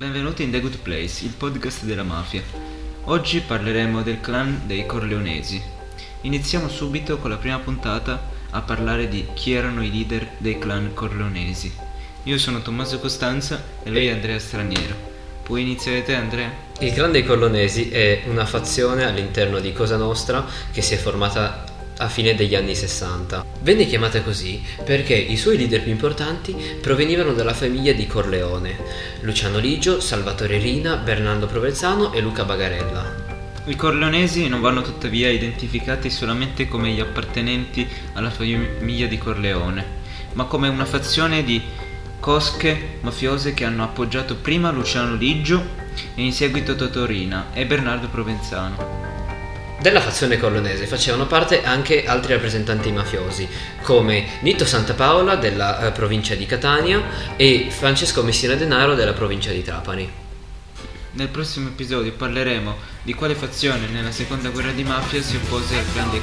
benvenuti in The Good Place, il podcast della mafia. Oggi parleremo del clan dei Corleonesi. Iniziamo subito con la prima puntata a parlare di chi erano i leader dei clan Corleonesi. Io sono Tommaso Costanza e lei è Andrea Straniero. Puoi iniziare te Andrea? Il clan dei Corleonesi è una fazione all'interno di Cosa Nostra che si è formata a fine degli anni 60. Venne chiamata così perché i suoi leader più importanti provenivano dalla famiglia di Corleone, Luciano Ligio, Salvatore Rina, Bernardo Provenzano e Luca Bagarella. I Corleonesi non vanno tuttavia identificati solamente come gli appartenenti alla famiglia di Corleone, ma come una fazione di cosche mafiose che hanno appoggiato prima Luciano Ligio e in seguito Totorina e Bernardo Provenzano. Della fazione corleonese facevano parte anche altri rappresentanti mafiosi, come Nitto Santapaola della eh, provincia di Catania e Francesco Messina Denaro della provincia di Trapani. Nel prossimo episodio parleremo di quale fazione nella seconda guerra di mafia si oppose al clan dei